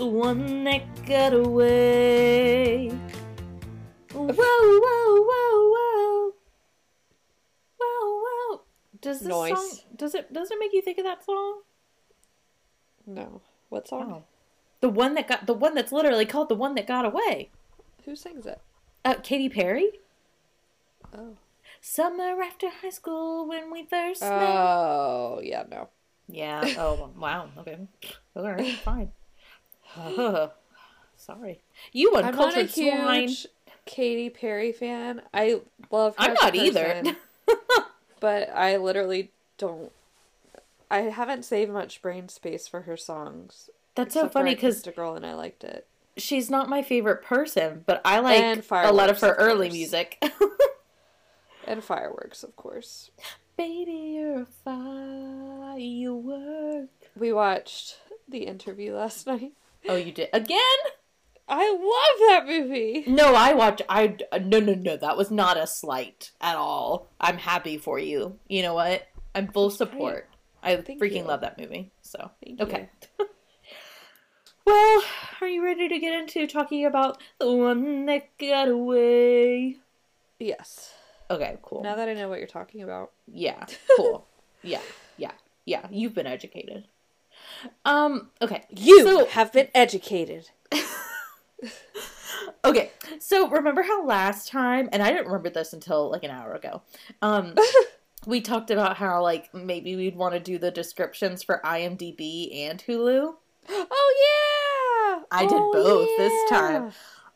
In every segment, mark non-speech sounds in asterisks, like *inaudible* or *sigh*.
The One That Got Away. Whoa, whoa, whoa, whoa. Whoa, whoa. Does this Noise. song does it does it make you think of that song? No. What song? Oh. The one that got the one that's literally called The One That Got Away. Who sings it? Uh Katy Perry? Oh. Summer after high school when we first met. Oh, yeah, no. Yeah. Oh *laughs* wow. Okay. All right. Fine. Sorry. You I'm not a uncultured swine. huge Katy Perry fan. I love her I'm as a not either. person, *laughs* but I literally don't. I haven't saved much brain space for her songs. That's so except for funny because a girl and I liked it. she's not my favorite person, but I like And a lot of Fireworks, her of early course. music. *laughs* And fireworks, of course. Baby, you're a firework. We watched the interview last *laughs* night. Oh, you did again? I love that movie. No, I watched. I no, no, no. That was not a slight at all. I'm happy for you. You know what? I'm full support. I Thank freaking you. love that movie. So Thank okay. *laughs* well, are you ready to get into talking about the one that got away? Yes. Okay, cool. Now that I know what you're talking about. Yeah, *laughs* cool. yeah, yeah, yeah. You've been educated. Um. Okay. You So- have been educated. *laughs* Okay, so remember how last time, and I didn't remember this until like an hour ago. Um, *laughs* we talked about how like maybe we'd want to do the descriptions for IMDb and Hulu. Oh yeah! I did Oh, both this time.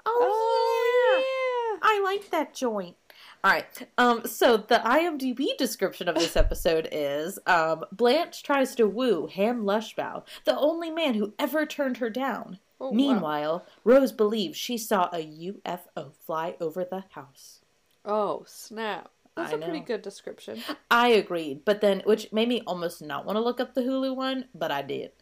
Oh, yeah. I like that joint. All right. Um. So the IMDb description of this episode is: um, Blanche tries to woo Ham Lushbough, the only man who ever turned her down. Oh, wow. Meanwhile, Rose believes she saw a UFO fly over the house. Oh snap! That's I a pretty good description. I agreed, but then, which made me almost not want to look up the Hulu one, but I did.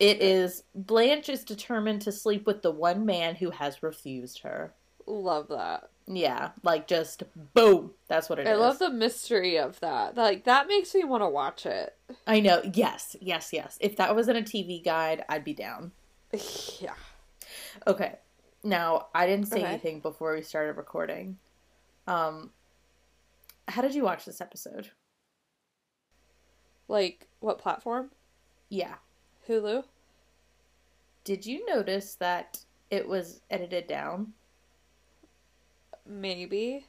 It is Blanche is determined to sleep with the one man who has refused her. Love that. Yeah, like just boom. That's what it is. I love the mystery of that. Like that makes me want to watch it. I know. Yes, yes, yes. If that was in a TV guide, I'd be down. *laughs* yeah. Okay. Now, I didn't say Okay. anything before we started recording. Um, how did you watch this episode? Like what platform? Yeah. Hulu. Did you notice that it was edited down? Maybe.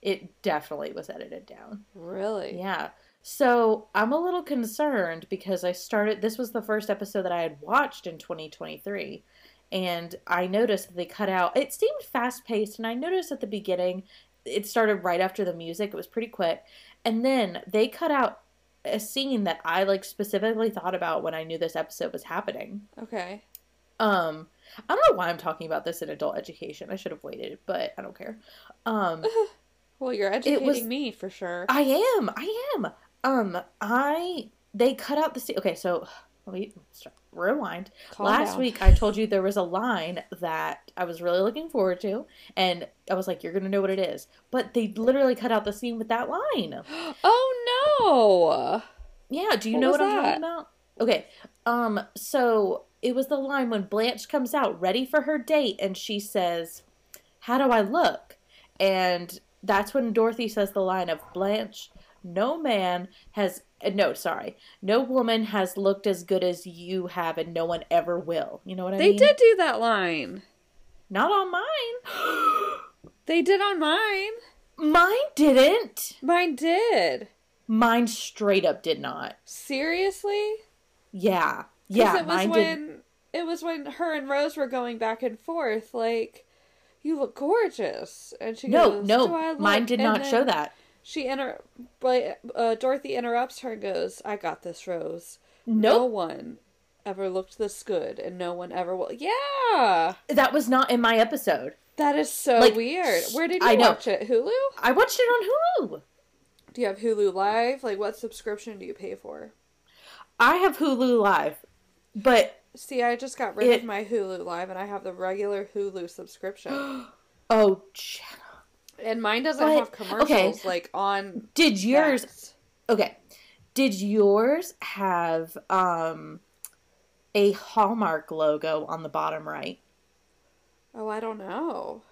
It definitely was edited down. Really? Yeah. So I'm a little concerned because I started, this was the first episode that I had watched in 2023. And I noticed that they cut out, it seemed fast paced. And I noticed at the beginning, it started right after the music. It was pretty quick. And then they cut out a scene that I like specifically thought about when I knew this episode was happening. Okay. Um, I don't know why I'm talking about this in adult education. I should have waited, but I don't care. Um, *laughs* Well, you're educating was- me for sure. I am. I am. Um, I they cut out the scene. Okay, so *sighs* start, rewind. Calm Last down. week, I told you there was a line that I was really looking forward to, and I was like, "You're gonna know what it is." But they literally cut out the scene with that line. *gasps* Oh no! Yeah, do you What know what I'm that? talking about? Okay. Um, so it was the line when Blanche comes out ready for her date and she says, How do I look? And that's when Dorothy says the line of Blanche, no man has no, sorry. No woman has looked as good as you have and no one ever will. You know what I They mean? They did do that line. Not on mine. *gasps* They did on mine. mine didn't. Mine did. Mine straight up did not. Seriously? Yeah. Yeah, it was mine when did. it was when her and Rose were going back and forth, like, you look gorgeous. And she No, goes, no, "Do I mine did And not show that. She inter but uh, Dorothy interrupts her and goes, I got this, Rose. No one ever looked this good and no one ever will. Yeah. That was not in my episode. That is so Like, weird. Where did you I know. watch it? Hulu? I watched it on Hulu. Do you have Hulu Live? Like, what subscription do you pay for? I have Hulu Live, but See, I just got rid It- of my Hulu Live and I have the regular Hulu subscription. *gasps* oh, Jenna. and mine doesn't What? have commercials Okay. like on did yours? that. Okay, did yours have um a Hallmark logo on the bottom right? Oh, I don't know.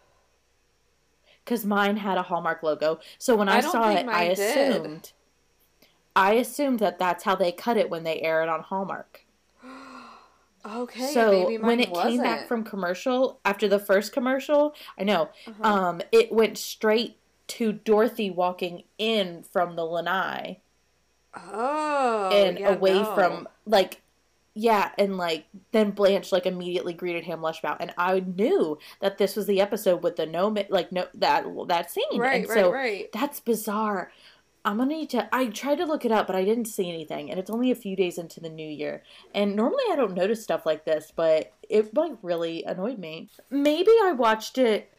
Because mine had a Hallmark logo. So when I, I saw it, I mine did. assumed. I assumed that that's how they cut it when they air it on Hallmark. Okay, so when it wasn't. came back from commercial after the first commercial, I know, Uh-huh. um, it went straight to Dorothy walking in from the lanai oh, and yeah, away no. from like, yeah, and like then Blanche like immediately greeted him Lushbough, and I knew that this was the episode with the no like no that that scene, right, and right, so right. that's bizarre. I'm gonna need to. I tried to look it up, but I didn't see anything, and it's only a few days into the new year. And normally I don't notice stuff like this, but it like really annoyed me. Maybe I watched it.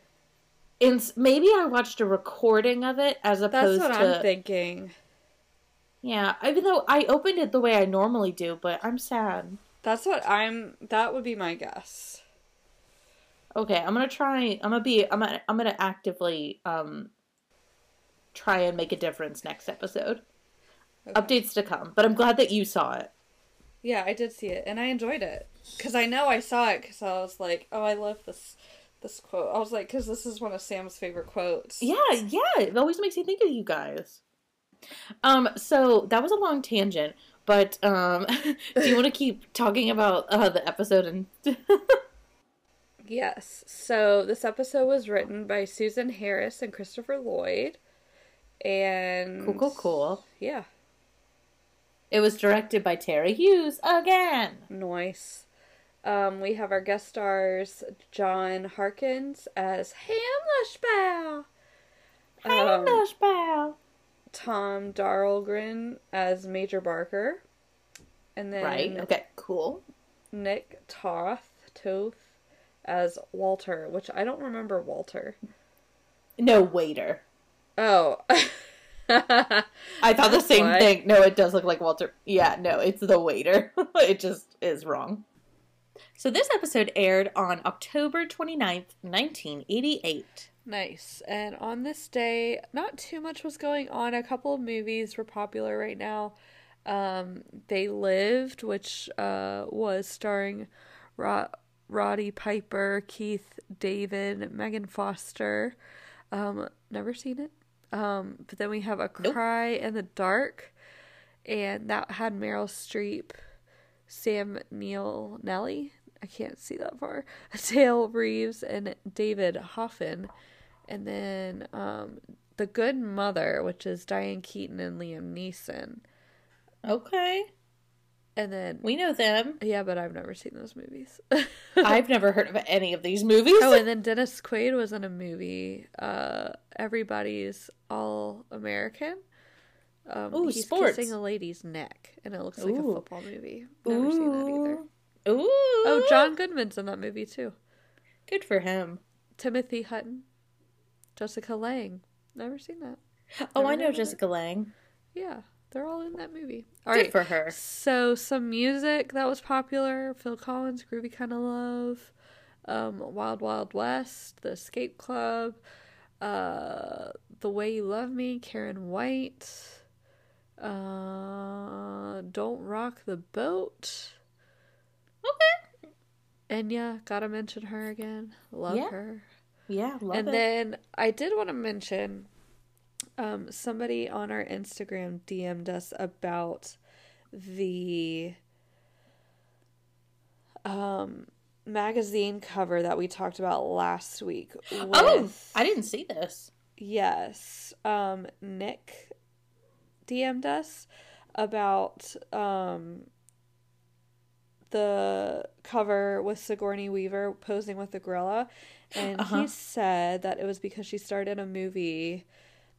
In maybe I watched a recording of it as opposed. That's what to I'm thinking. yeah. Even though I opened it the way I normally do, but I'm sad. That's what I'm. That would be my guess. Okay, I'm gonna try. I'm gonna be. I'm gonna. I'm gonna actively um try and make a difference next episode. Okay. Updates to come, but I'm glad that you saw it. Yeah, I did see it, and I enjoyed it because I know I saw it because I was like, "Oh, I love this this quote." I was like, "Because this is one of Sam's favorite quotes." Yeah, yeah, it always makes me think of you guys. Um, so that was a long tangent, but um, *laughs* do you want to keep talking about uh, the episode and? *laughs* Yes. So this episode was written by Susan Harris and Christopher Lloyd, and cool, cool, cool. Yeah, It was directed by Terry Hughes again. nice. Um, we have our guest stars John Harkins as Ham Lushbough, Hey, Um, Tom Dahlgren as Major Barker, and then Right. Okay. Cool. Nick Toth Toth as Walter, which I don't remember Walter. No waiter. Oh. I thought the same why. thing. No, it does look like Walter. Yeah, no, it's the waiter. *laughs* it just is wrong. So this episode aired on October 29th, 1988. Nice. And on this day, not too much was going on. A couple of movies were popular right now. Um, they Lived, which uh, was starring Ro- Roddy Piper, Keith David, Megan Foster. Um, never seen it. Um, but then we have A Nope. Cry in the Dark, and that had Meryl Streep, Sam Neill Nelly. I can't see that far. *laughs* Dale Reeves and David Hoffman. And then um, The Good Mother, which is Diane Keaton and Liam Neeson. Okay. And then, We know them. yeah, but I've never seen those movies. *laughs* I've never heard of any of these movies. oh, and then Dennis Quaid was in a movie, uh, Everybody's All American. Um, Ooh, he's sports. kissing a lady's neck, and it looks like a football movie. Never seen that either. Ooh. Oh, John Goodman's in that movie too. Good for him. Timothy Hutton, Jessica Lange. Never seen that. Oh, I know of it. Jessica Lange. Yeah, they're all in that movie. All Good right. for her. So some music that was popular: Phil Collins, "Groovy Kind of Love," um, "Wild Wild West," "The Escape Club," uh, "The Way You Love Me," Karyn White, uh, "Don't Rock the Boat." Okay. Enya, gotta mention her again. Love Yeah, her. Yeah, love and it. then I did want to mention um, somebody on our Instagram DM'd us about the um, magazine cover that we talked about last week. oh, I didn't see this. yes, um, Nick DM'd us about um, the cover with Sigourney Weaver posing with the gorilla, and Uh-huh. he said that it was because she started a movie,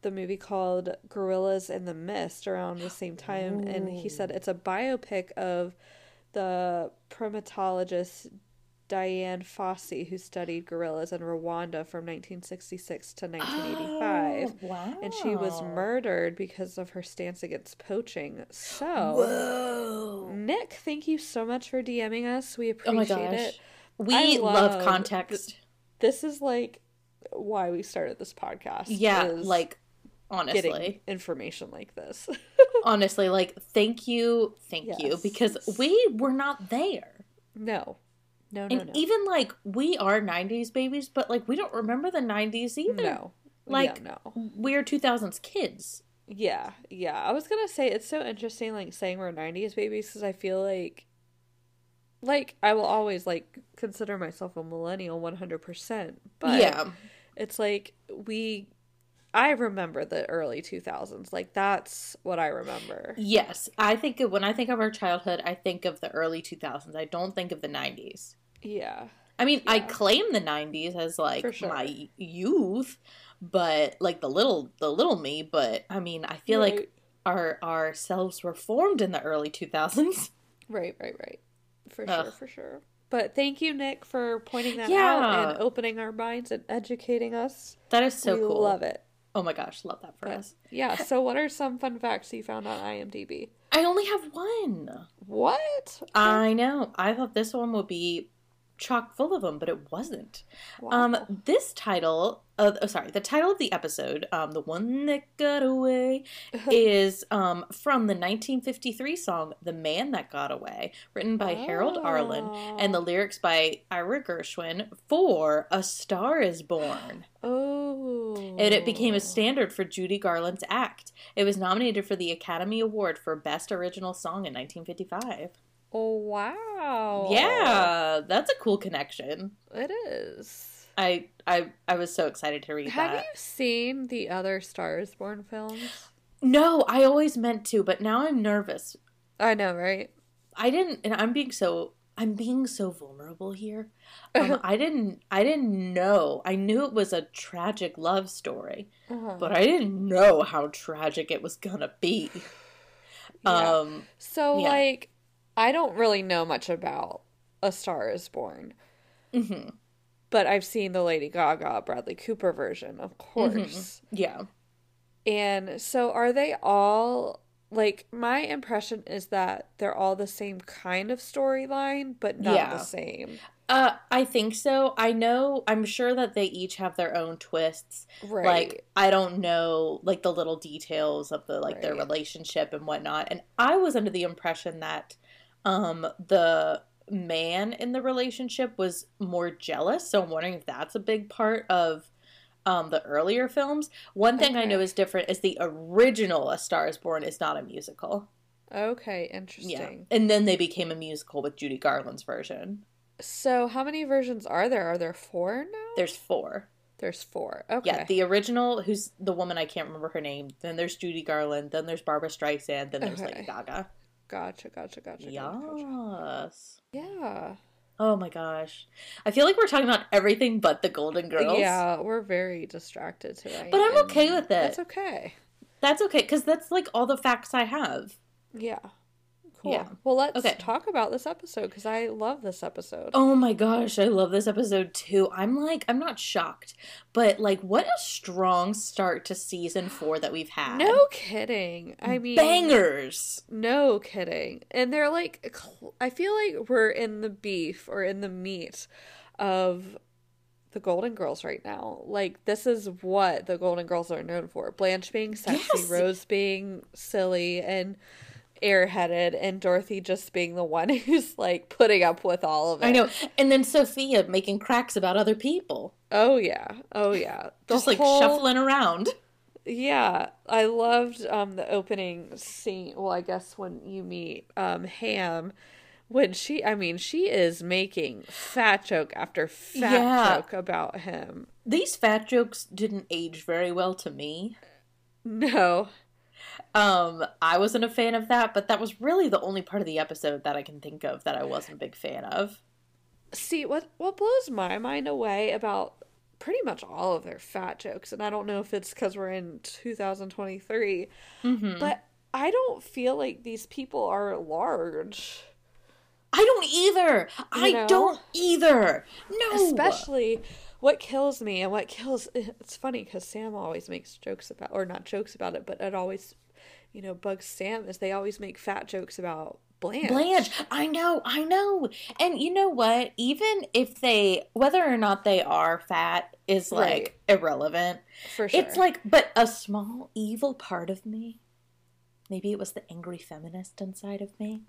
the movie called Gorillas in the Mist, around the same time, and he said oh. it's a biopic of the primatologist Dian Fossey, who studied gorillas in Rwanda from 1966 to 1985. Oh, wow. And she was murdered because of her stance against poaching. So, Whoa. Nick, thank you so much for DMing us. We Oh appreciate gosh. it. We love love context. This is like why we started this podcast. yeah, like honestly. getting information like this. *laughs* honestly, like thank you, thank you because we were not there. no. No, no, no. even like we are 90s babies, but like we don't remember the 90s either. no. Like yeah, no. we're 2000s kids. Yeah, yeah. I was gonna say it's so interesting, like saying we're '90s babies, because I feel like, like I will always like consider myself a millennial 100. percent But yeah. it's like we, I remember the early 2000s. Like that's what I remember. Yes, I think of, when I think of our childhood, I think of the early 2000s. I don't think of the 90s. Yeah, I mean, I claim the 90s as like sure. my youth, but like the little the little me, but I mean, I feel like Right. our our selves were formed in the early 2000s. *laughs* right, right, right, for Ugh. sure, for sure. But thank you, Nick, for pointing that out and opening our minds and educating us. That is so we cool. love it. Oh my gosh, love that for But, us. yeah. So, what are some fun facts you found on IMDb? I only have one. What? I know. I thought this one would be chock full of them, but it wasn't. Wow. Um, this title, uh, oh, sorry, the title of the episode, um, the one that got away, *laughs* is um from the 1953 song "The Man That Got Away," written by Harold Arlen, and the lyrics by Ira Gershwin for "A Star Is Born." oh, And it became a standard for Judy Garland's act. It was nominated for the Academy Award for Best Original Song in 1955. Oh wow! Yeah, that's a cool connection. it is. I I I was so excited to read that. Have that. you seen the other Stars Born films? No, I always meant to, but now I'm nervous. I know, right? I didn't, and I'm being so I'm being so vulnerable here. *laughs* Um, I didn't I didn't know. I knew it was a tragic love story, Uh-huh. but I didn't know how tragic it was gonna be. *sighs* Yeah. Um, so yeah. like, I don't really know much about A Star Is Born, mhm, but I've seen the Lady Gaga Bradley Cooper version, of Mm-hmm. course. yeah, And so, are they all like? My impression is that they're all the same kind of storyline, but not Yeah. the same. uh, I think so. I know. I'm sure that they each have their own twists. Right. Like I don't know like the little details of the like their relationship and whatnot. And I was under the impression that um the man in the relationship was more jealous. So I'm wondering if that's a big part of um the earlier films. One thing I know is different is the original A Star is Born is not a musical. okay, interesting. Yeah. And then they became a musical with Judy Garland's version. So, how many versions are there? Are there four now? There's four. There's four. Okay. Yeah, the original, who's the woman I can't remember her name. Then there's Judy Garland. Then there's Barbra Streisand. Then there's Okay. Lady Gaga. Gotcha, gotcha, gotcha. Yes. Yeah. Oh my gosh. I feel like we're talking about everything but the Golden Girls. Yeah, we're very distracted today. But I'm okay with it. That's okay. That's okay, because that's like all the facts I have. Yeah. Cool. Yeah. Well, let's Okay. talk about this episode because I love this episode. Oh my gosh, I love this episode too. I'm like, I'm not shocked, but like, what a strong start to season four that we've had. no kidding. I mean, bangers. No kidding. And they're like, I feel like we're in the beef or in the meat of the Golden Girls right now. Like, this is what the Golden Girls are known for Blanche being sexy, Yes. Rose being silly and airheaded, and Dorothy just being the one *laughs* who's like putting up with all of it. I know. And then Sophia making cracks about other people, Oh, yeah. Oh, yeah. *laughs* The just like whole- shuffling around. Yeah, I loved um the opening scene. Well, I guess when you meet um Ham when she I mean, she is making fat joke after fat Yeah. joke about him. These fat jokes didn't age very well to me. *laughs* No. Um, I wasn't a fan of that, but that was really the only part of the episode that I can think of that I wasn't a big fan of. See, what what blows my mind away about pretty much all of their fat jokes, and I don't know if it's cuz we're in 2023, Mm-hmm. but I don't feel like these people are large. I don't either. You I know? don't either. No. Especially what kills me and what kills *laughs* it's funny because Sam always makes jokes about or not jokes about it, but it always you know bugs Sam is they always make fat jokes about Blanche. Blanche, I know, I know. And you know what? Even if they, whether or not they are fat, is like irrelevant. for sure. It's like, but a small evil part of me, maybe it was the angry feminist inside of me.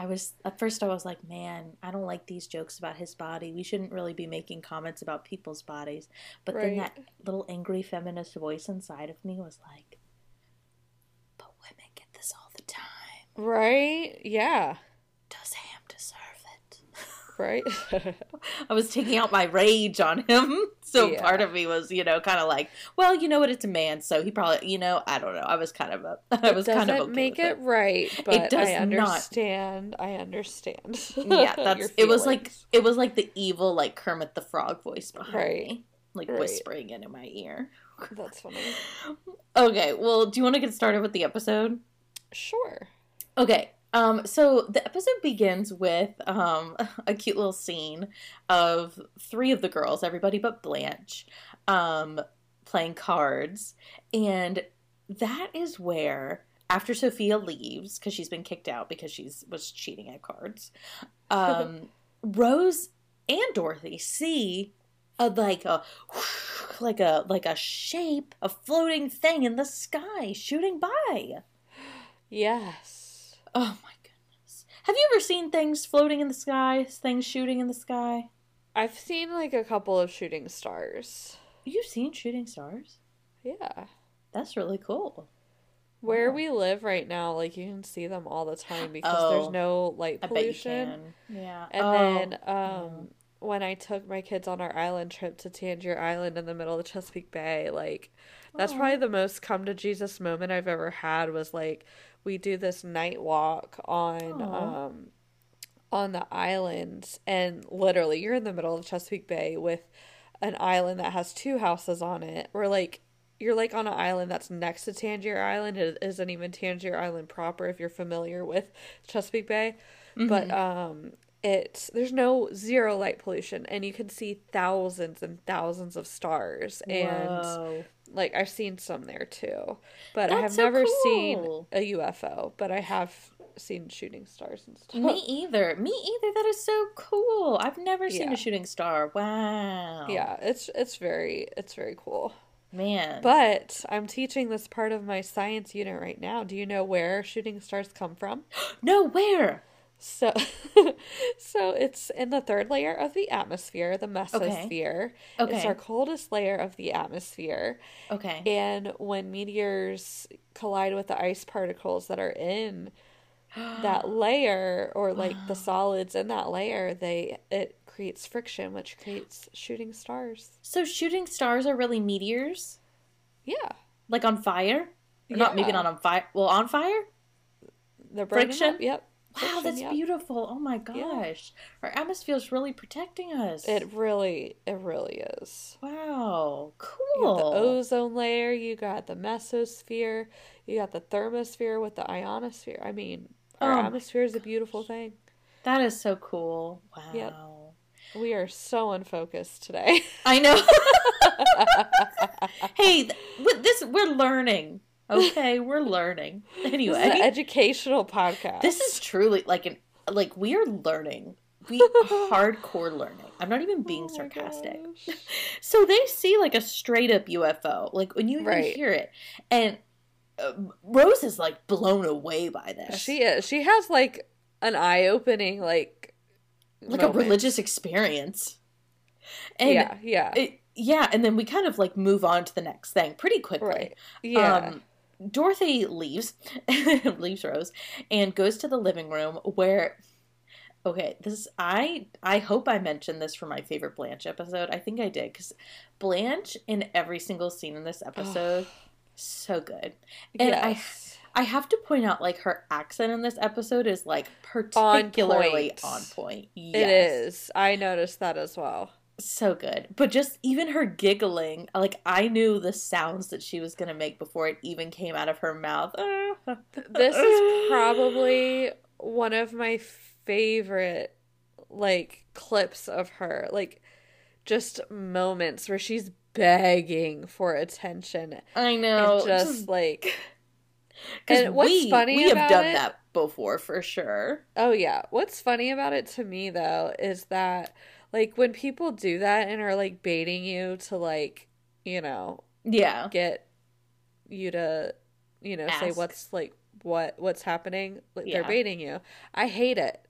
I was, at first, I was like, man, I don't like these jokes about his body. We shouldn't really be making comments about people's bodies. But then that little angry feminist voice inside of me was like, but women get this all the time. right? Yeah. Does Ham deserve it? Right. *laughs* I was taking out my rage on him. *laughs* So Yeah. part of me was, you know, kind of like, well, you know what, it's a man, so he probably, you know, I don't know. I was kind of a, *laughs* I was kind of okay make with it right, but it does I not. understand. I understand. Yeah, that's it. Was like it was like the evil, like Kermit the Frog voice behind Right. me, like Right. whispering into my ear. That's funny. Okay, well, do you want to get started with the episode? Sure. Okay. Um, so the episode begins with um, *laughs* a cute little scene of three of the girls, everybody but Blanche, um, playing cards. And that is where, after Sophia leaves, because she's been kicked out because she's was cheating at cards, *laughs* um, Rose and Dorothy see a like a *sighs* like a like a shape, a floating thing in the sky shooting by. Yes. Oh my goodness. Have you ever seen things floating in the sky, things shooting in the sky? I've seen like a couple of shooting stars. You've seen shooting stars? Yeah. That's really cool. Where Wow. we live right now, like you can see them all the time because Oh. there's no light I bet you pollution. Yeah. And Oh, then um mm. when I took my kids on our island trip to Tangier Island in the middle of the Chesapeake Bay, like that's Aw. probably the most come to Jesus moment I've ever had was like we do this night walk on Aw. um on the island and literally you're in the middle of Chesapeake Bay with an island that has two houses on it. We're like you're like on an island that's next to Tangier Island. It isn't even Tangier Island proper if you're familiar with Chesapeake Bay. But Mhm. um it there's no zero light pollution and you can see thousands and thousands of stars and Whoa. Like I've seen some there too. But I have so never cool. seen a UFO, but I have seen shooting stars and stuff. Me either. Me either. That is so cool. I've never seen Yeah. a shooting star. Wow. Yeah, it's it's very it's very cool. Man. But I'm teaching this part of my science unit right now. Do you know where shooting stars come from? *gasps* no, where? So *laughs* so it's in the third layer of the atmosphere, the mesosphere. It's Okay. It's our coldest layer of the atmosphere. Okay. And when meteors collide with the ice particles that are in *gasps* that layer or like the *gasps* solids in that layer, they it creates friction which creates shooting stars. so shooting stars are really meteors? Yeah. Like on fire? Or Not maybe not on fire. Well, on fire? They're burning Friction? up. Yep. Wow, that's beautiful. Oh my Yeah. gosh. Our atmosphere is really protecting us. It really it really is. Wow. You got the Cool. ozone layer, you got the mesosphere, you got the thermosphere with the ionosphere. I mean, our Oh atmosphere is a beautiful thing. That is so cool. Wow. Yep. We are so unfocused today. I know. *laughs* *laughs* hey, th- with this we're learning. Okay, we're learning. *laughs* This Anyway, educational podcast. this is truly like an like we are learning. We *laughs* hardcore learning. I'm not even being Oh sarcastic. gosh. *laughs* So they see like a straight up UFO, like when you even Right. hear it, and uh, Rose is like blown away by this. She is. She has like an eye opening like like a religious experience, and yeah, yeah. it, yeah, and then we kind of like move on to the next thing pretty quickly. right. Yeah. Um, Dorothy leaves, *laughs* leaves Rose, and goes to the living room where. Okay, this I I hope I mentioned this for my favorite Blanche episode. I think I did because Blanche in every single scene in this episode, *sighs* so good. and I- yes. I have to point out, like her accent in this episode is like particularly point. on point. It Yes. is. I noticed that as well. So good. But just even her giggling, like I knew the sounds that she was gonna make before it even came out of her mouth. *laughs* This is probably *laughs* one of my favorite like clips of her. Like just moments where she's begging for attention. I know. And just, just like *laughs* and what's we, funny we have done it, that before for sure. Oh yeah. What's funny about it to me though is that like when people do that and are like baiting you to like, you know, yeah, get you to, you know, Ask. say what's like what what's happening. Like, yeah. They're baiting you. I hate it.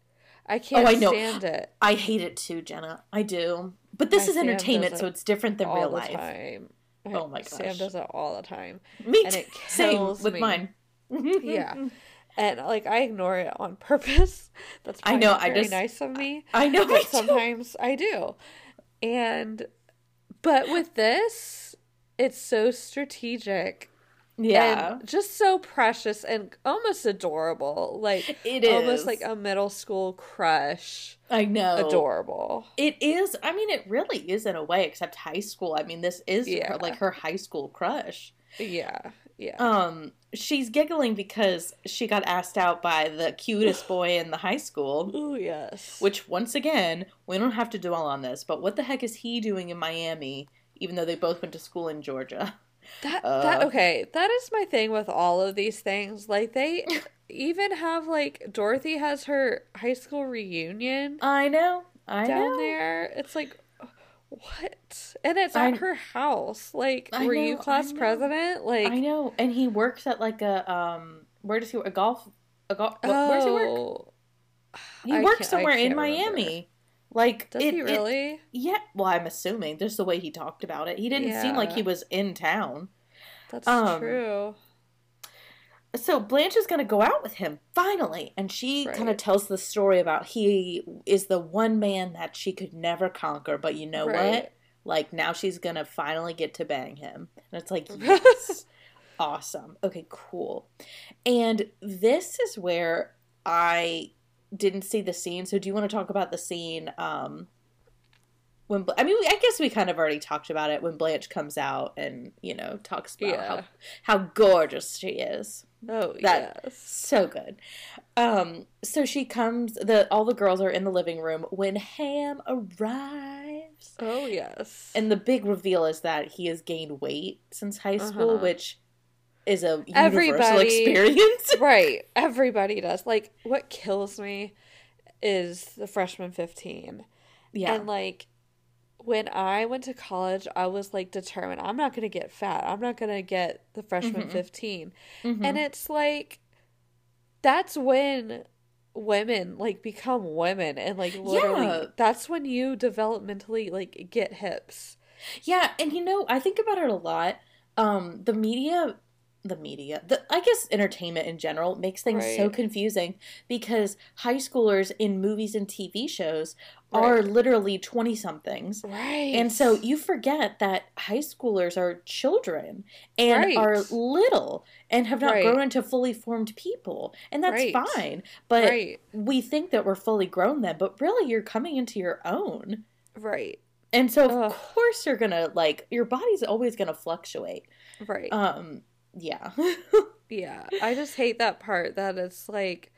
I can't oh, I know. stand it. I hate it too, Jenna. I do. But this My is entertainment, so it's different than real life. Time. Oh my gosh. Sam does it all the time. Me and it Same with me. mine. *laughs* yeah. And like I ignore it on purpose. *laughs* That's I know. I just nice of me. I know. *laughs* But sometimes I do. And but with this, it's so strategic yeah. And just so precious and almost adorable. Like it is almost like a middle school crush. I know. Adorable. It is. I mean, it really is in a way, except high school. I mean, this is yeah. her, like her high school crush. Yeah. Yeah. Um, she's giggling because she got asked out by the cutest boy in the high school. Oh yes. Which once again, we don't have to dwell on this, but what the heck is he doing in Miami, even though they both went to school in Georgia? That uh, that okay, that is my thing with all of these things. Like they *laughs* even have like Dorothy has her high school reunion. I know. I down know. there. It's like what? And it's at I, her house. Like, I were know, you class president? Like, I know. And he works at like a um. Where does he work? A golf. A golf. Oh, where does he work? Oh, he I works somewhere in Miami. Remember. Like, does it, he really? It, yeah. Well, I'm assuming just the way he talked about it. He didn't yeah. seem like he was in town. That's um, true. So Blanche is going to go out with him finally, and she right. kind of tells the story about he is the one man that she could never conquer. But you know right. what? Like now she's going to finally get to bang him, and it's like *laughs* yes, awesome. Okay, cool. And this is where I didn't see the scene, so do you want to talk about the scene? Um, when I mean, I guess we kind of already talked about it when Blanche comes out and you know talks about yeah. how how gorgeous she is. Oh, that yes. so good. Um, so she comes. The all the girls are in the living room when Ham arrives. Oh yes. And the big reveal is that he has gained weight since high school, uh-huh. which is a universal Everybody, *laughs* experience. right. Everybody does. Like what kills me is the freshman 15. Yeah. And like when I went to college, I was like determined I'm not going to get fat. I'm not going to get the freshman mm-hmm. 15. Mm-hmm. And it's like that's when women like become women and like literally yeah. that's when you developmentally like get hips. Yeah, and you know, I think about it a lot. Um the media the media, the I guess entertainment in general makes things right. so confusing because high schoolers in movies and TV shows right. are literally 20 somethings. Right. And so you forget that high schoolers are children and right. are little and have not grown into fully formed people. And that's fine. But we think that we're fully grown then, but really you're coming into your own. Right. And so of Ugh. course you're going to like your body's always going to fluctuate. Right. Um yeah. *laughs* yeah. I just hate that part that it's like,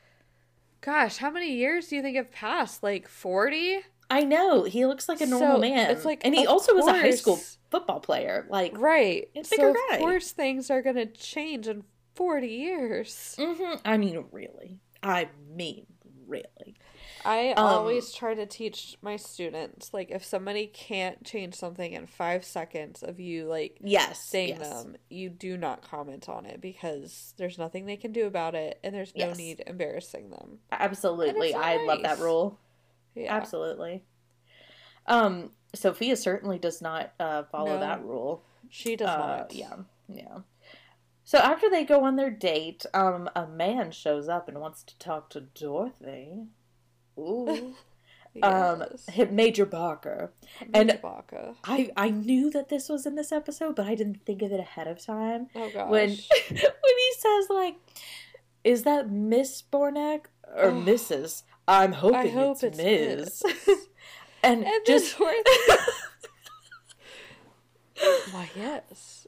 gosh, how many years do you think have passed? Like 40? I know. He looks like a normal so, man. It's like, and he also course. was a high school football player. Like, right. So, of guy. course, things are going to change in 40 years. Mm-hmm. I mean, really. I mean, really. I um, always try to teach my students like if somebody can't change something in five seconds of you like yes saying yes. them, you do not comment on it because there's nothing they can do about it and there's no yes. need embarrassing them. Absolutely. I nice. love that rule. Yeah. Absolutely. Um Sophia certainly does not uh, follow no, that rule. She does uh, not. Yeah. Yeah. So after they go on their date, um, a man shows up and wants to talk to Dorothy. Ooh. *laughs* Um, yes. Um, Major Barker. Major and Barker. I I knew that this was in this episode, but I didn't think of it ahead of time. Oh gosh. When *laughs* when he says like, "Is that Miss Zbornak or oh, Mrs.?" I'm hoping I hope it's, it's Ms. *laughs* and, and just Why yes.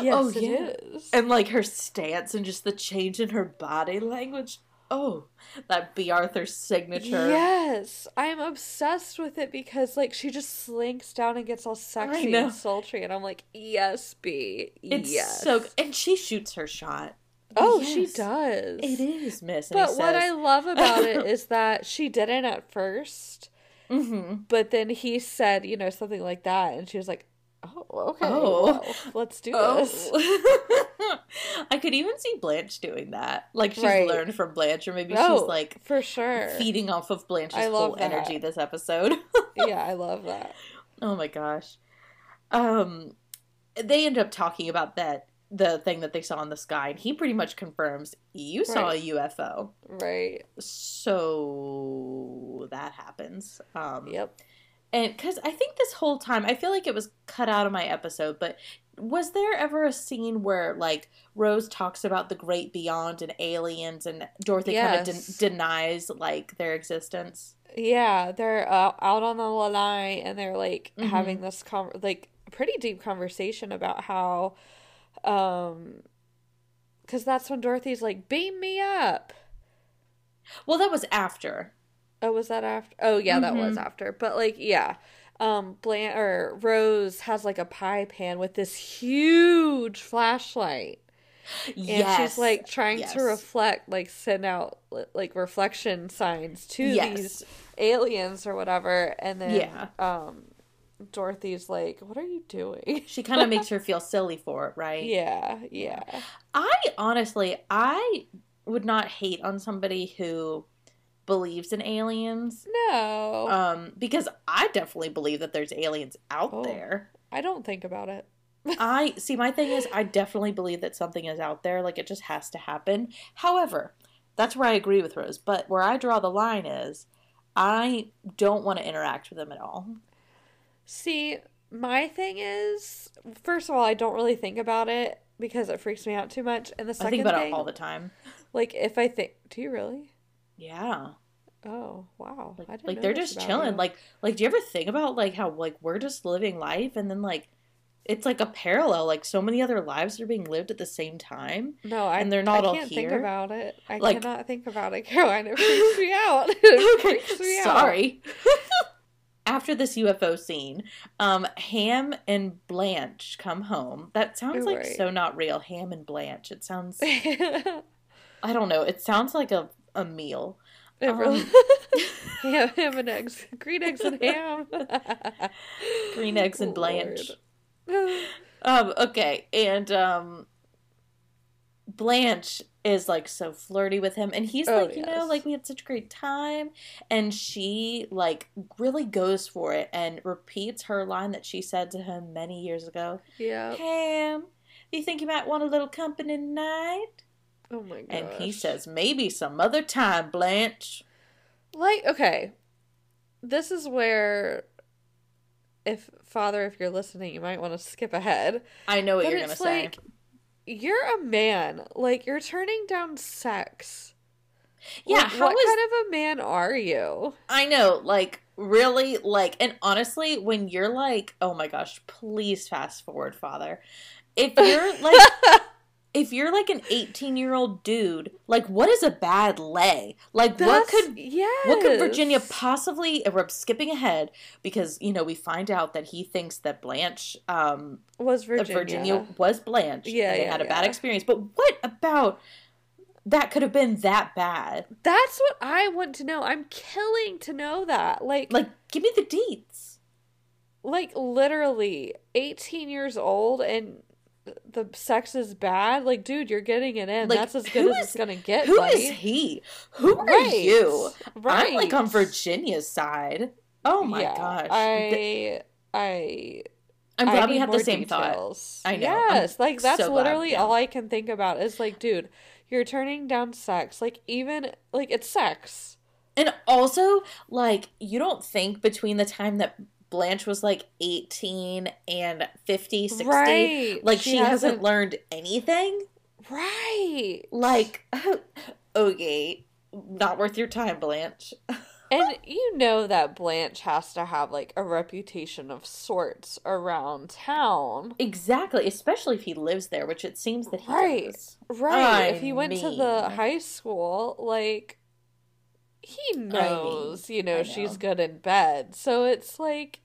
Yes, oh, yeah. Is. And like her stance and just the change in her body language Oh, that Bea Arthur signature. Yes, I'm obsessed with it because like she just slinks down and gets all sexy and sultry, and I'm like, yes, Bea, It's yes. so and she shoots her shot. Oh, she does. It is, miss. But what I love about it *laughs* is that she didn't at first, Mhm. but then he said, you know, something like that, and she was like, "Oh, okay, Oh. well, let's do this." Oh. *laughs* I could even see Blanche doing that. Like she's Right. learned from Blanche, or maybe Oh, she's like for sure. feeding off of Blanche's love whole energy this episode. *laughs* yeah, I love that. oh my gosh. Um they end up talking about that the thing that they saw in the sky, and he pretty much confirms you saw Right. a UFO. Right. So that happens. Um Yep. And because I think this whole time, I feel like it was cut out of my episode, but was there ever a scene where like Rose talks about the great beyond and aliens, and Dorothy kind of Yes. den- denies like their existence? Yeah, they're uh, out on the lanai and they're like Mhm. having this con- like pretty deep conversation about how um cuz that's when Dorothy's like beam me up. Well, that was after. Oh, was that after? Oh, yeah, that was Mhm. after. But like yeah. Um Blan or Rose has like a pie pan with this huge flashlight. And yes, she's like trying yes. to reflect like send out like reflection signs to Yes. these aliens or whatever and then Yeah. um dorothy's like what are you doing She kind of *laughs* makes her feel silly for it, right? yeah yeah I honestly, I would not hate on somebody who believes in aliens. no Um, because I definitely believe that there's aliens out Oh. there. i don't think about it *laughs* I see. My thing is, I definitely believe that something is out there. Like it just has to happen. However, that's where I agree with Rose. But where I draw the line is, I don't want to interact with them at all. see my thing is first of all i don't really think about it because it freaks me out too much and the I second think about thing it all the time. like if i think do you really Yeah, oh wow like, like they're just chilling. you. Like, like do you ever think about like how like we're just living life and then like it's like a parallel. Like so many other lives are being lived at the same time. No, I, and they're not I all can't think here? about it. I Like- cannot think about it, *laughs* Caroline. It freaks me *laughs* out. *laughs* It freaks me out. Sorry. After this UFO scene, um, Ham and Blanche come home. That sounds like Right. so not real. Ham and Blanche. It sounds. I don't know. It sounds like a a meal. Um, *laughs* ham, *laughs* ham and eggs, green eggs and ham. *laughs* Green eggs and Blanche. Um. Okay. And um. Blanche is like so flirty with him, and he's Oh, like, you know, like we had such a great time, and she like really goes for it and repeats her line that she said to him many years ago. Yeah. Ham, do you think you might want a little company tonight? Oh my god. And he says, maybe some other time, Blanche. like, okay, this is where, if father, if you're listening, you might want to skip ahead. I know what But you're gonna it's say. like, you're a man. Like, you're turning down sex. Yeah, Like, how what is- kind of a man are you? I know, like really, like, and honestly, when you're like, oh my gosh, please fast forward, father. If you're like, *laughs* if you're like an 18 year old dude, like, what is a bad lay? Like, what could yes. What could Virginia possibly? We're skipping ahead because you know we find out that he thinks that Blanche, um, was Virginia, Virginia? Was Blanche. Yeah, and they yeah, had a bad experience. But what about that? Could have been that bad? That's what I want to know. I'm killing to know that. Like, like, Like, give me the deets. Like literally 18 years old and the sex is bad. Like, dude, you're getting it in. Like, That's as good as is- it's gonna get, Who buddy. is he? Who are Right. you? Right. I'm like on Virginia's side. Oh my yeah, gosh! I, I, I'm I glad we need had the same thought. I know. I'm Yes, like that's so literally all I can think about is like, dude, you're turning down sex. Like, even like it's sex. And also, like, you don't think between the time that Blanche was like 18 and 50, 60, Right. like she, hasn't, learned anything? Right. Like, *laughs* okay, not worth your time, Blanche. *laughs* and you know that Blanche has to have like a reputation of sorts around town. Exactly, especially if he lives there, which it seems that he Right. does. Right. I if he went to the high school, like he mean, knows, you know, I she's good in bed. So it's like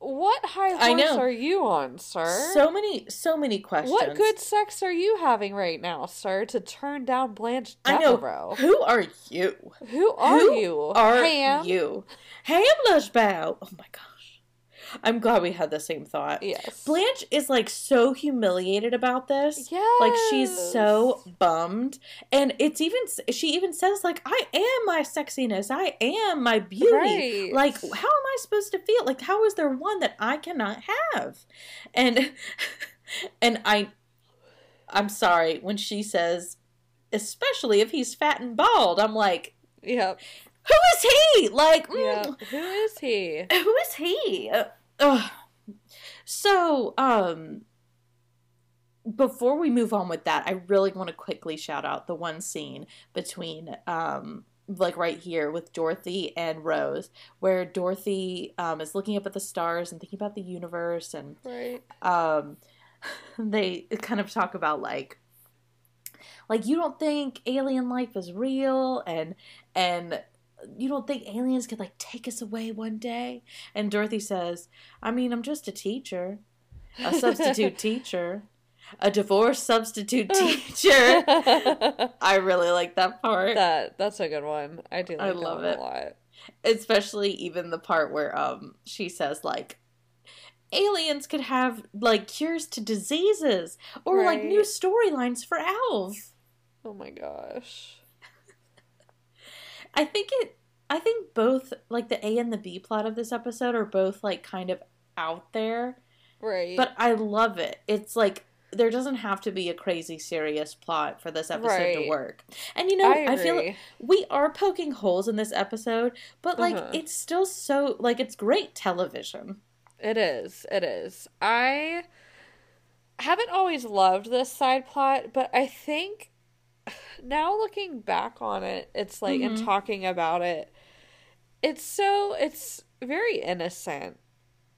what high I horse know. are you on, sir? So many, so many questions. what good sex are you having right now, sir, to turn down Blanche I know. Devereaux? Who are you? Who are Who you? Are Ham? you? Ham Lushbough. Oh my gosh. I'm glad we had the same thought. Yes. Blanche is like so humiliated about this. Yes. Like she's so bummed, and it's even she even says like I am my sexiness, I am my beauty. Right. Like how am I supposed to feel? Like how is there one that I cannot have? And *laughs* and I I'm sorry when she says, especially if he's fat and bald. I'm like, Yep. who is he? Like, mm, Yep. Who is he? *laughs* who is he? Uh, ugh. So, um, before we move on with that, I really want to quickly shout out the one scene between, um, like right here with Dorothy and Rose, where Dorothy um, is looking up at the stars and thinking about the universe, and Right. um, *laughs* they kind of talk about like, like you don't think alien life is real, and and you don't think aliens could like take us away one day? And Dorothy says, I mean, I'm just a teacher, a substitute *laughs* teacher, a divorce substitute *laughs* teacher. I really like that part. that that's a good one. I do like I love it. a lot. especially even the part where um she says like aliens could have like cures to diseases or like new storylines for Alf. Oh my gosh. I think it I think both like the A and the B plot of this episode are both like kind of out there, Right. but I love it. It's like there doesn't have to be a crazy serious plot for this episode to work. And you know, I I, feel agree. we are poking holes in this episode, but like Uh-huh. it's still so like it's great television. It is. It is. I haven't always loved this side plot, but I think now looking back on it, it's like and Mhm. talking about it, it's so it's very innocent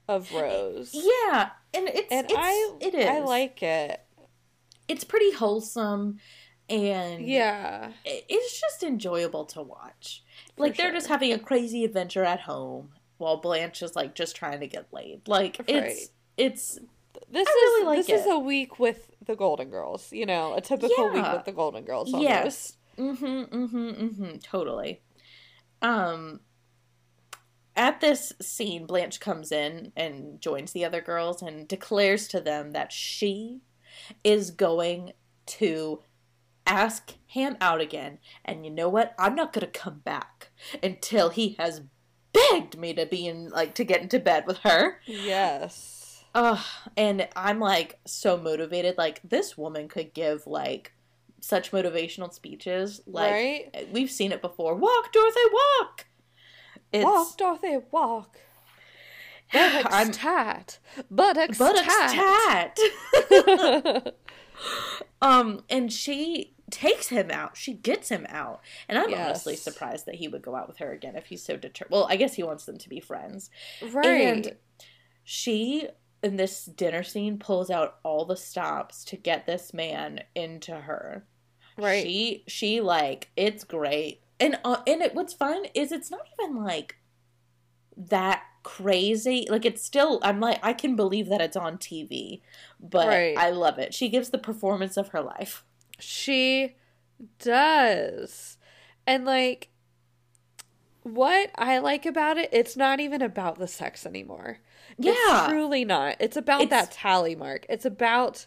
of Rose. Yeah, and it's And it's I it is I like it. it's pretty wholesome and Yeah. it's just enjoyable to watch. Like they're just having a crazy adventure at home while Blanche is like just trying to get laid. Like it's it's This I really is like this is a week with the Golden Girls, you know, a typical week with the Golden Girls almost. yes. Mhm mhm mhm totally. Um at this scene Blanche comes in and joins the other girls and declares to them that she is going to ask Ham out again. And you know what? I'm not going to come back until he has begged me to be in like to get into bed with her. Yes. Ugh, and I'm like so motivated. Like this woman could give like such motivational speeches. Like right? we've seen it before. Walk, Dorothy, walk. It's Walk, Dorothy, walk. Buttocks *sighs* I'm tat. Buttocks, buttocks tat. tat. *laughs* um, and she takes him out. She gets him out, and I'm honestly surprised that he would go out with her again if he's so determined. Well, I guess he wants them to be friends. right. And she in this dinner scene pulls out all the stops to get this man into her. right. She she like it's great. And uh, and it what's fun is it's not even like that crazy. Like it's still I'm like I can believe that it's on TV, but Right. I love it. She gives the performance of her life. She does. And like what I like about it, it's not even about the sex anymore. Yeah. It's truly not. It's about It's- that tally mark. It's about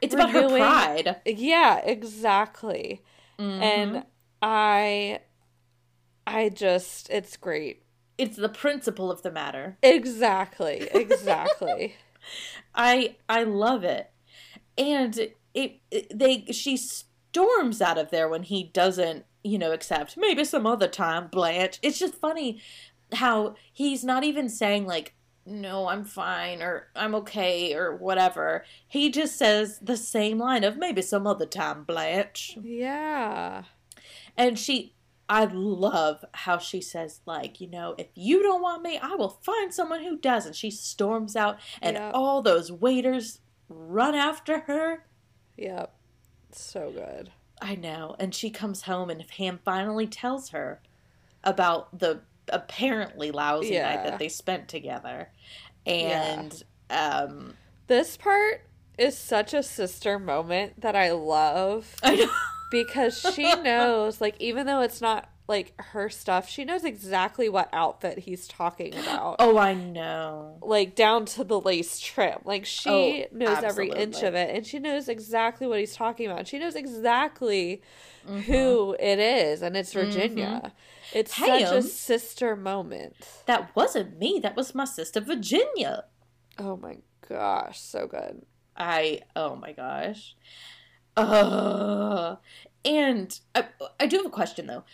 It's about her pride. yeah, exactly. Mhm. And I I just it's great. it's the principle of the matter. Exactly. Exactly. *laughs* I I love it. And it, it they she storms out of there when he doesn't, you know, accept. Maybe some other time, Blanche. It's just funny how he's not even saying like no, I'm fine or I'm okay or whatever. He just says the same line of maybe some other time, Blanche. yeah. And she I love how she says, like, you know, if you don't want me, I will find someone who does. And she storms out, and Yep. all those waiters run after her. Yep. So good. I know. And she comes home, and Ham finally tells her about the apparently lousy night that they spent together. And, um, This part is such a sister moment that I love I *laughs* because she knows, like, even though it's not like her stuff, she knows exactly what outfit he's talking about. *gasps* Oh, I know. Like down to the lace trim. Like she Oh, knows every inch of it and she knows exactly what he's talking about. She knows exactly who it is and it's Virginia. It's such a sister moment. That wasn't me. That was my sister Virginia. Oh my gosh, so good. I oh my gosh. Uh and I, I do have a question though.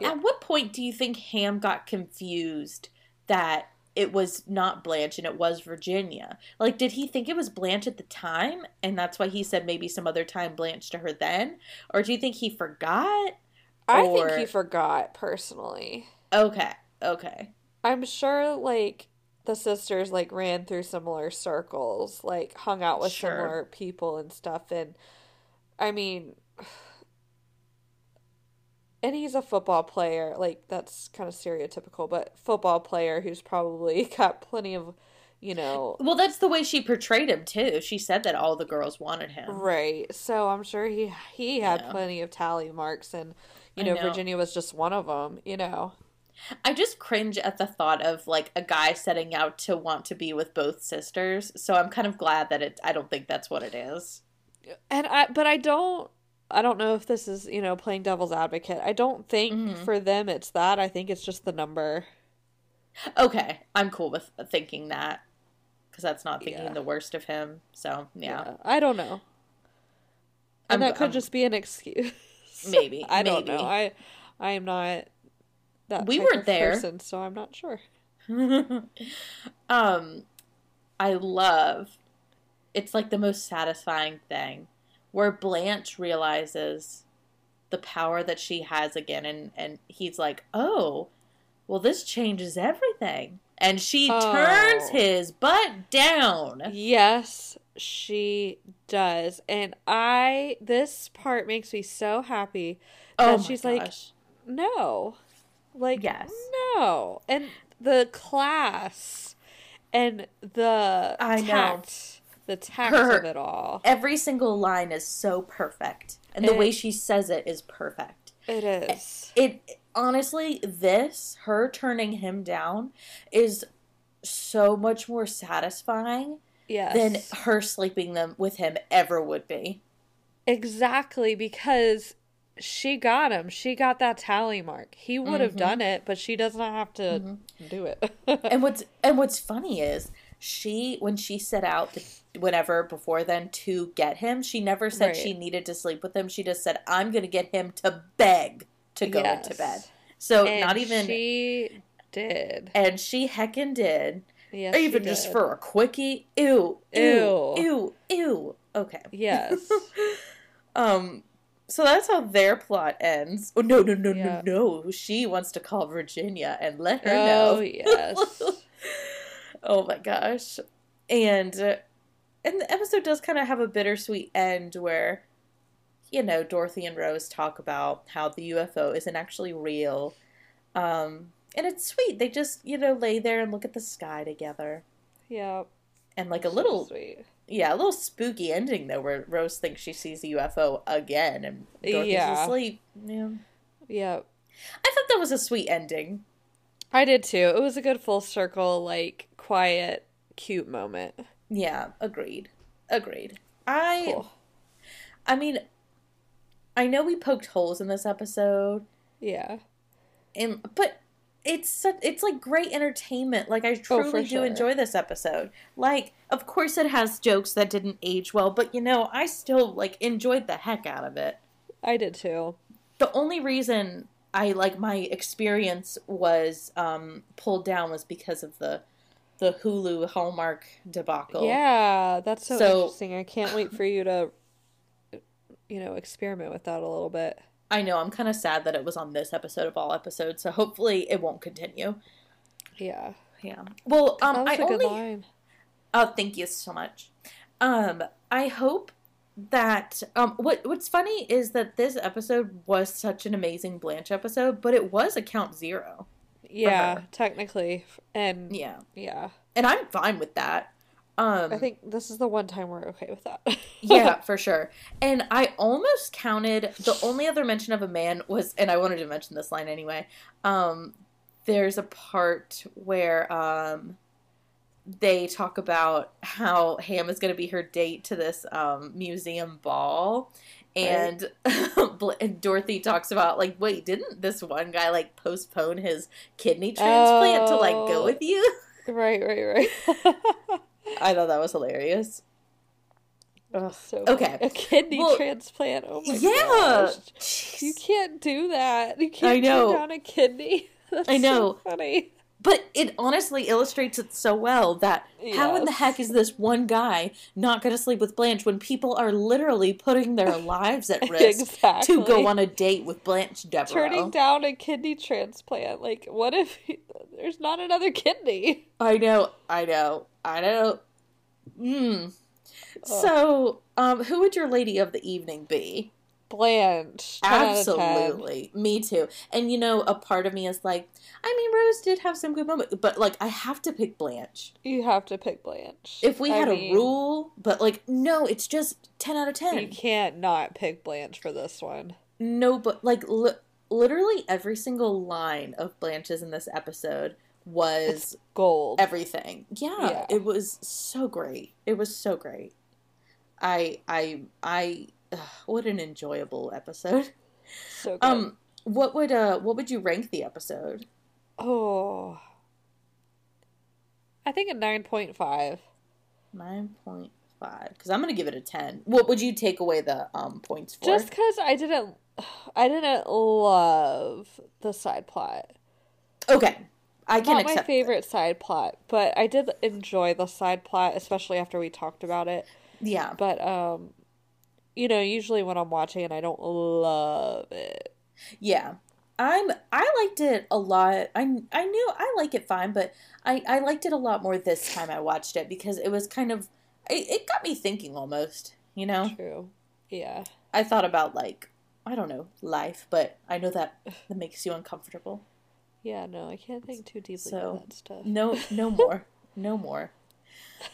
Yeah. At what point do you think Ham got confused that it was not Blanche and it was Virginia? Like did he think it was Blanche at the time and that's why he said maybe some other time Blanche to her then? Or do you think he forgot? I Or- think he forgot personally. Okay. Okay. I'm sure like the sisters like ran through similar circles, like hung out with Sure. similar people and stuff and I mean and he's a football player, like that's kind of stereotypical, but football player who's probably *laughs* got plenty of, you know, Well, that's the way she portrayed him too. She said that all the girls wanted him. right. So I'm sure he he had Yeah. plenty of tally marks and you know, know. Virginia was just one of them, you know. I just cringe at the thought of like a guy setting out to want to be with both sisters. So I'm kind of glad that it. I don't think that's what it is. And I, but I don't, I don't know if this is, you know, playing devil's advocate. I don't think Mhm. for them it's that. I think it's just the number. Okay, I'm cool with thinking that because that's not thinking Yeah. the worst of him. So yeah, I don't know. And I'm- that could I'm- just be an excuse. *laughs* Maybe, I don't know. I, I am not that We weren't there. person, so I'm not sure. *laughs* um, I love. It's like the most satisfying thing, where Blanche realizes the power that she has again, and and he's like, oh, well, this changes everything, and she turns Oh. his butt down. Yes, she does. And I, this part makes me so happy Oh, that my she's like, gosh. no. Like, Yes. no. And the class and the I know. The tact Her- of it all. every single line is so perfect, and the It- way she says it is perfect. It is. it honestly this her turning him down is so much more satisfying Yes. than her sleeping them with him ever would be Exactly, because she got him. She got that tally mark. He would have Mhm. done it, but she does not have to Mhm. do it. *laughs* and what's and what's funny is she when she set out whenever before then to get him she never said Right. she needed to sleep with him she just said i'm gonna get him to beg to go into Yes. bed so And not even she did. and she heckin' did Yes, even just for a quickie ew ew Ew. ew okay Yes. *laughs* um so that's how their plot ends oh no no no no no she wants to call virginia and let her know. oh yes. *laughs* oh my gosh and uh, and the episode does kind of have a bittersweet end where you know dorothy and rose talk about how the ufo isn't actually real um and it's sweet they just you know lay there and look at the sky together Yeah. and like a so little sweet. yeah a little spooky ending though where rose thinks she sees the ufo again and dorothy's Yeah. asleep yeah Yeah. i thought that was a sweet ending I did too. It was a good full circle, like quiet, cute moment. yeah agreed agreed i Cool. I mean, I know we poked holes in this episode, Yeah. and but it's such, it's like great entertainment. Like I Oh, truly do sure. enjoy this episode. Like, of course, it has jokes that didn't age well, but you know, I still like enjoyed the heck out of it. I did too. The only reason I like my experience was um pulled down was because of the the Hulu Hallmark debacle. Yeah, that's so, So- interesting. I can't wait for you to, you know, experiment with that a little bit. I know. I'm kind of sad that it was on this episode of all episodes. So hopefully it won't continue. Yeah. Yeah. Well, um, I only. line. Oh, thank you so much. Um, I hope that um, what what's funny is that this episode was such an amazing Blanche episode, but it was a count zero. Yeah, technically. And Yeah, yeah. and I'm fine with that. Um, I think this is the one time we're okay with that. *laughs* yeah, for sure. And I almost counted the only other mention of a man was, and I wanted to mention this line anyway. Um, there's a part where um, they talk about how Ham is going to be her date to this um, museum ball. And, *laughs* and Dorothy talks about like, wait, didn't this one guy like postpone his kidney transplant to like go Oh. with you? right, right, right. *laughs* I thought that was hilarious. Ugh. so Okay. funny. A kidney Well, transplant. Oh my yeah, gosh. You can't do that. You can't I know. turn down a kidney. *laughs* That's I know. So funny. But it honestly illustrates it so well that how in the heck is this one guy not going to sleep with Blanche when people are literally putting their *laughs* lives at risk exactly. to go on a date with Blanche Devereaux? turning down a kidney transplant. Like, what if there's not another kidney? I know, I know, I know. Mm. So, um, who would your lady of the evening be? Blanche. 10 10. Absolutely, me too. And you know, a part of me is like, I mean, Rose did have some good moments, but like, I have to pick Blanche. You have to pick Blanche. If we I had mean, a rule, but like, no, it's just ten out of ten. you can't not pick Blanche for this one. No, but like li- literally every single line of Blanche's in this episode was It's gold. everything. Yeah, Yeah. it was so great. It was so great. I I I ugh, what an enjoyable episode. so good. Um what would uh what would you rank the episode? oh. I think a 9.5. 9.5 cuz I'm going to give it a 10. What would you take away the um points for? Just because I didn't, I didn't love the side plot. Okay. I can Not my favorite side plot, but I did enjoy the side plot, especially after we talked about it. Yeah. But um, you know, usually when I'm watching it, I don't love it. Yeah. I'm I liked it a lot. I I knew I like it fine, but I I liked it a lot more this time I watched it because it was kind of it, it got me thinking almost, you know. True. Yeah. I thought about like I don't know, life, but I know that that makes you uncomfortable. Yeah. No, I can't think too deeply So, about that stuff. No no *laughs* more. no more.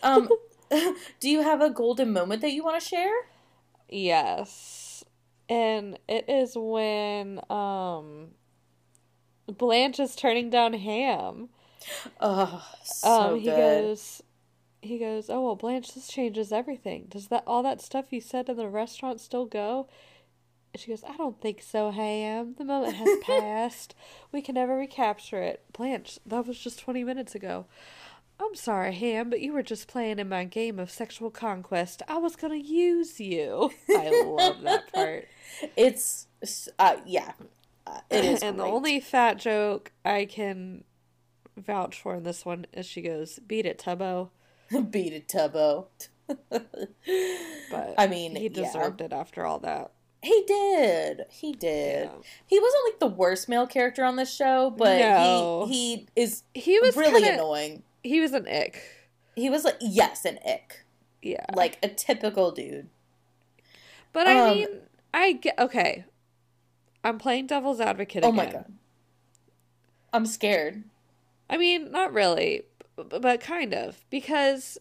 Um *laughs* *laughs* do you have a golden moment that you want to share? Yes. And it is when um Blanche is turning down Ham. Oh, so um he good. goes he goes, "Oh, well Blanche this changes everything. Does that all that stuff you said in the restaurant still go?" And she goes, "I don't think so, Ham. The moment has *laughs* passed. We can never recapture it." Blanche, that was just 20 minutes ago. I'm sorry, Ham, but you were just playing in my game of sexual conquest. I was going to use you. *laughs* I love that part. It's uh yeah. Uh, it is and the only fat joke I can vouch for in this one is she goes, "Beat it, Tubbo." *laughs* beat it Tubbo. *laughs* But I mean, he yeah. deserved it after all that. He did. He did. Yeah. He wasn't like the worst male character on this show, but No. he he is He was really kinda, annoying. He was an ick. He was like yes, an ick. Yeah. Like a typical dude. but I um, mean, I get okay. I'm playing devil's advocate Oh again. my god. I'm scared. I mean, not really, but kind of because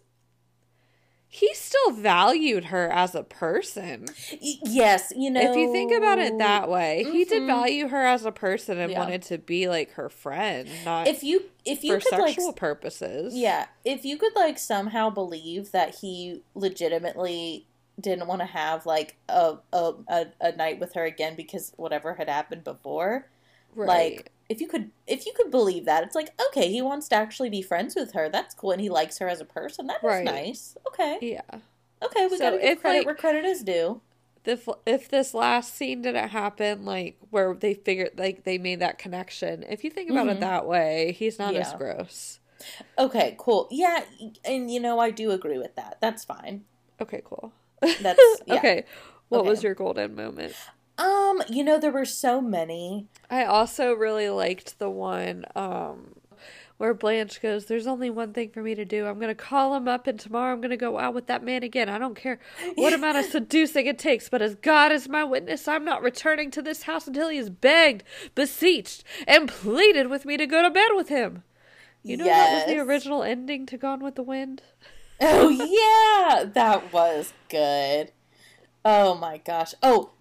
he still valued her as a person. Yes, you know. if you think about it that way, he did Mhm. value her as a person and Yeah. wanted to be like her friend, not if you if you for could like sexual purposes. Yeah, if you could like somehow believe that he legitimately didn't want to have like a, a a a night with her again because whatever had happened before, right. like if you could if you could believe that, it's like okay, he wants to actually be friends with her. That's cool, and he likes her as a person. That is Right. nice. Okay, yeah. okay, we So gotta give if, credit like- where credit is due. if if this last scene didn't happen like where they figured like they made that connection if you think about Mhm. it that way he's not as gross Okay, cool. Yeah, and you know I do agree with that. That's fine. okay cool That's *laughs* yeah. okay what Okay. was your golden moment Um, you know, there were so many. I also really liked the one um where Blanche goes, There's only one thing for me to do. I'm gonna call him up and tomorrow I'm gonna go out with that man again. I don't care what *laughs* amount of seducing it takes, but as God is my witness, I'm not returning to this house until he has begged, beseeched, and pleaded with me to go to bed with him. You know that was the original ending to Gone with the Wind? Oh yeah, that was good. Oh my gosh. Oh,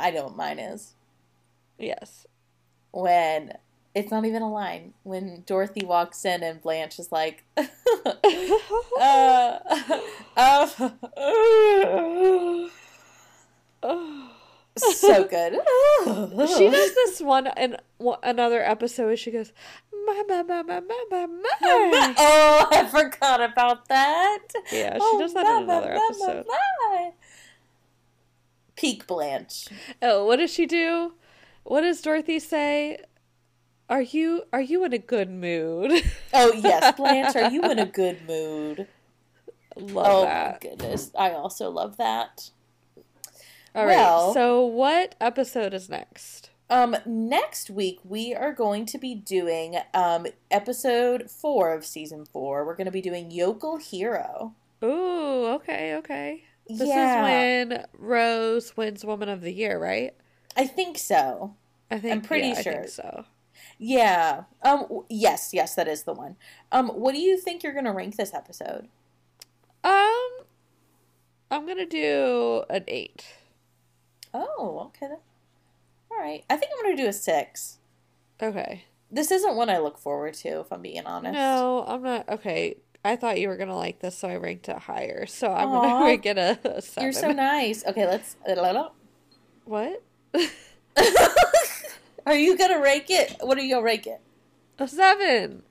I know what mine is. Yes. When it's not even a line. When Dorothy walks in and Blanche is like, *laughs* uh, uh, *laughs* so good. *laughs* She does this one in another episode she goes, my, my, my, my, my, my, my. Oh, I forgot about that. Yeah, she Oh, does that my, in another my, episode. my, my. Peak Blanche. Oh, what does she do? What does Dorothy say? Are you are you in a good mood? *laughs* Oh yes, Blanche, are you in a good mood? Love oh that. my goodness, I also love that. All right. Well- so what episode is next? Um, next week we are going to be doing um episode four of season four. We're going to be doing Yokel Hero. Ooh, okay, okay. This Yeah. is when Rose wins Woman of the Year, right? I think so. I think I'm pretty yeah, sure. so. Yeah. Um. Yes. Yes. That is the one. Um. What do you think you're going to rank this episode? Um, I'm gonna do an eight. Oh. Okay. Then. All right. I think I'm going to do a six. Okay. This isn't one I look forward to, if I'm being honest. No, I'm not. Okay. I thought you were gonna like this, so I ranked it higher. So I'm Aw. gonna rank it a, a seven. You're so nice. Okay. Let's. What? *laughs* are you going to rank it? What are you going to rank it? A seven.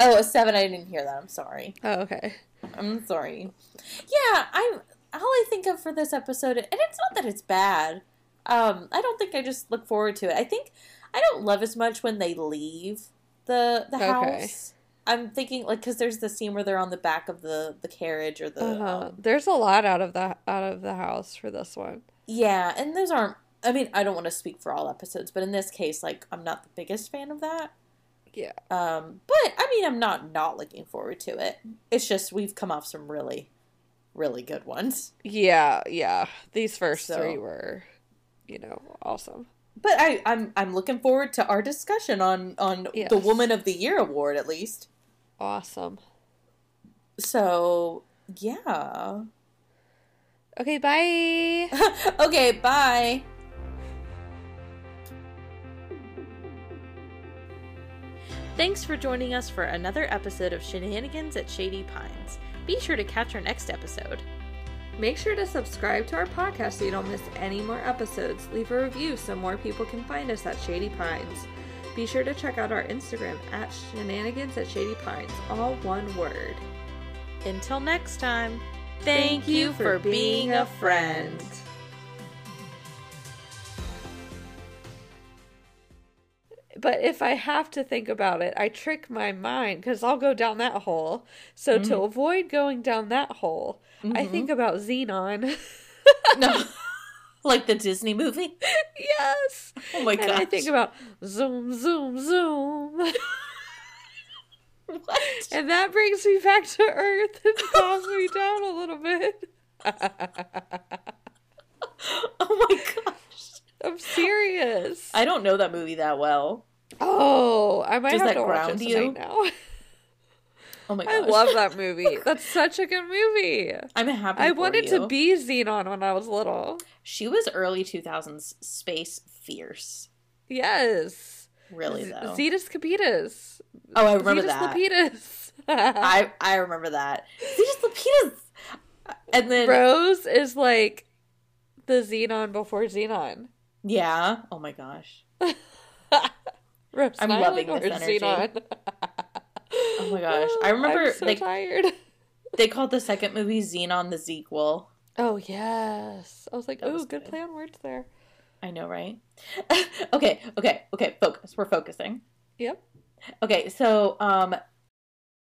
Oh, a seven. I didn't hear that. I'm sorry. Oh, okay. I'm sorry. Yeah, I'm. All I think of for this episode, and it's not that it's bad. Um, I don't think I just look forward to it. I think I don't love as much when they leave the the Okay. house. I'm thinking like because there's the scene where they're on the back of the the carriage or the Uh-huh. um, There's a lot out of the out of the house for this one. yeah, and those aren't. I mean, I don't want to speak for all episodes, but in this case, like I'm not the biggest fan of that. Yeah. Um, but I mean, I'm not not looking forward to it. It's just we've come off some really, really good ones. Yeah, yeah. These first So- three were, you know, awesome. But I, I'm I'm looking forward to our discussion on on Yes. the Woman of the Year award at least. Awesome. So yeah. Okay, bye. *laughs* okay, bye. Thanks for joining us for another episode of Shenanigans at Shady Pines. Be sure to catch our next episode. Make sure to subscribe to our podcast so you don't miss any more episodes. Leave a review so more people can find us at Shady Pines. Be sure to check out our Instagram at shenanigans at Shady Pines, all one word. Until next time, thank, you for being a friend. But if I have to think about it, I trick my mind because I'll go down that hole. So to mm-hmm. avoid going down that hole, I think mm-hmm. about Zenon. No. *laughs* *laughs* like the Disney movie? *laughs* yes. Oh my And I think about zoom, zoom, zoom. *laughs* What? And that brings me back to Earth and calms me down a little bit. *laughs* Oh my gosh. I'm serious. I don't know that movie that well. oh, I might Does have that to watch ground it you? now. Oh my gosh. I love that *laughs* movie. That's such a good movie. I'm happy. I wanted you. to be Zenon when I was little. She was early 2000s space fierce. Yes. Really though. Zetus Capitas. oh, I remember Zetus that. *laughs* I I remember that. Zetus Lapetus. And then Rose is like the Zenon before Zenon. yeah. Oh my gosh. *laughs* I'm loving this energy. Oh my *laughs* gosh. I remember I'm so they tired. *laughs* they called the second movie Zenon the Zequel. Oh yes. I was like, oh, good good. play on words there. I know, right? *laughs* okay, okay, okay. Focus. We're focusing. Yep. Okay, so um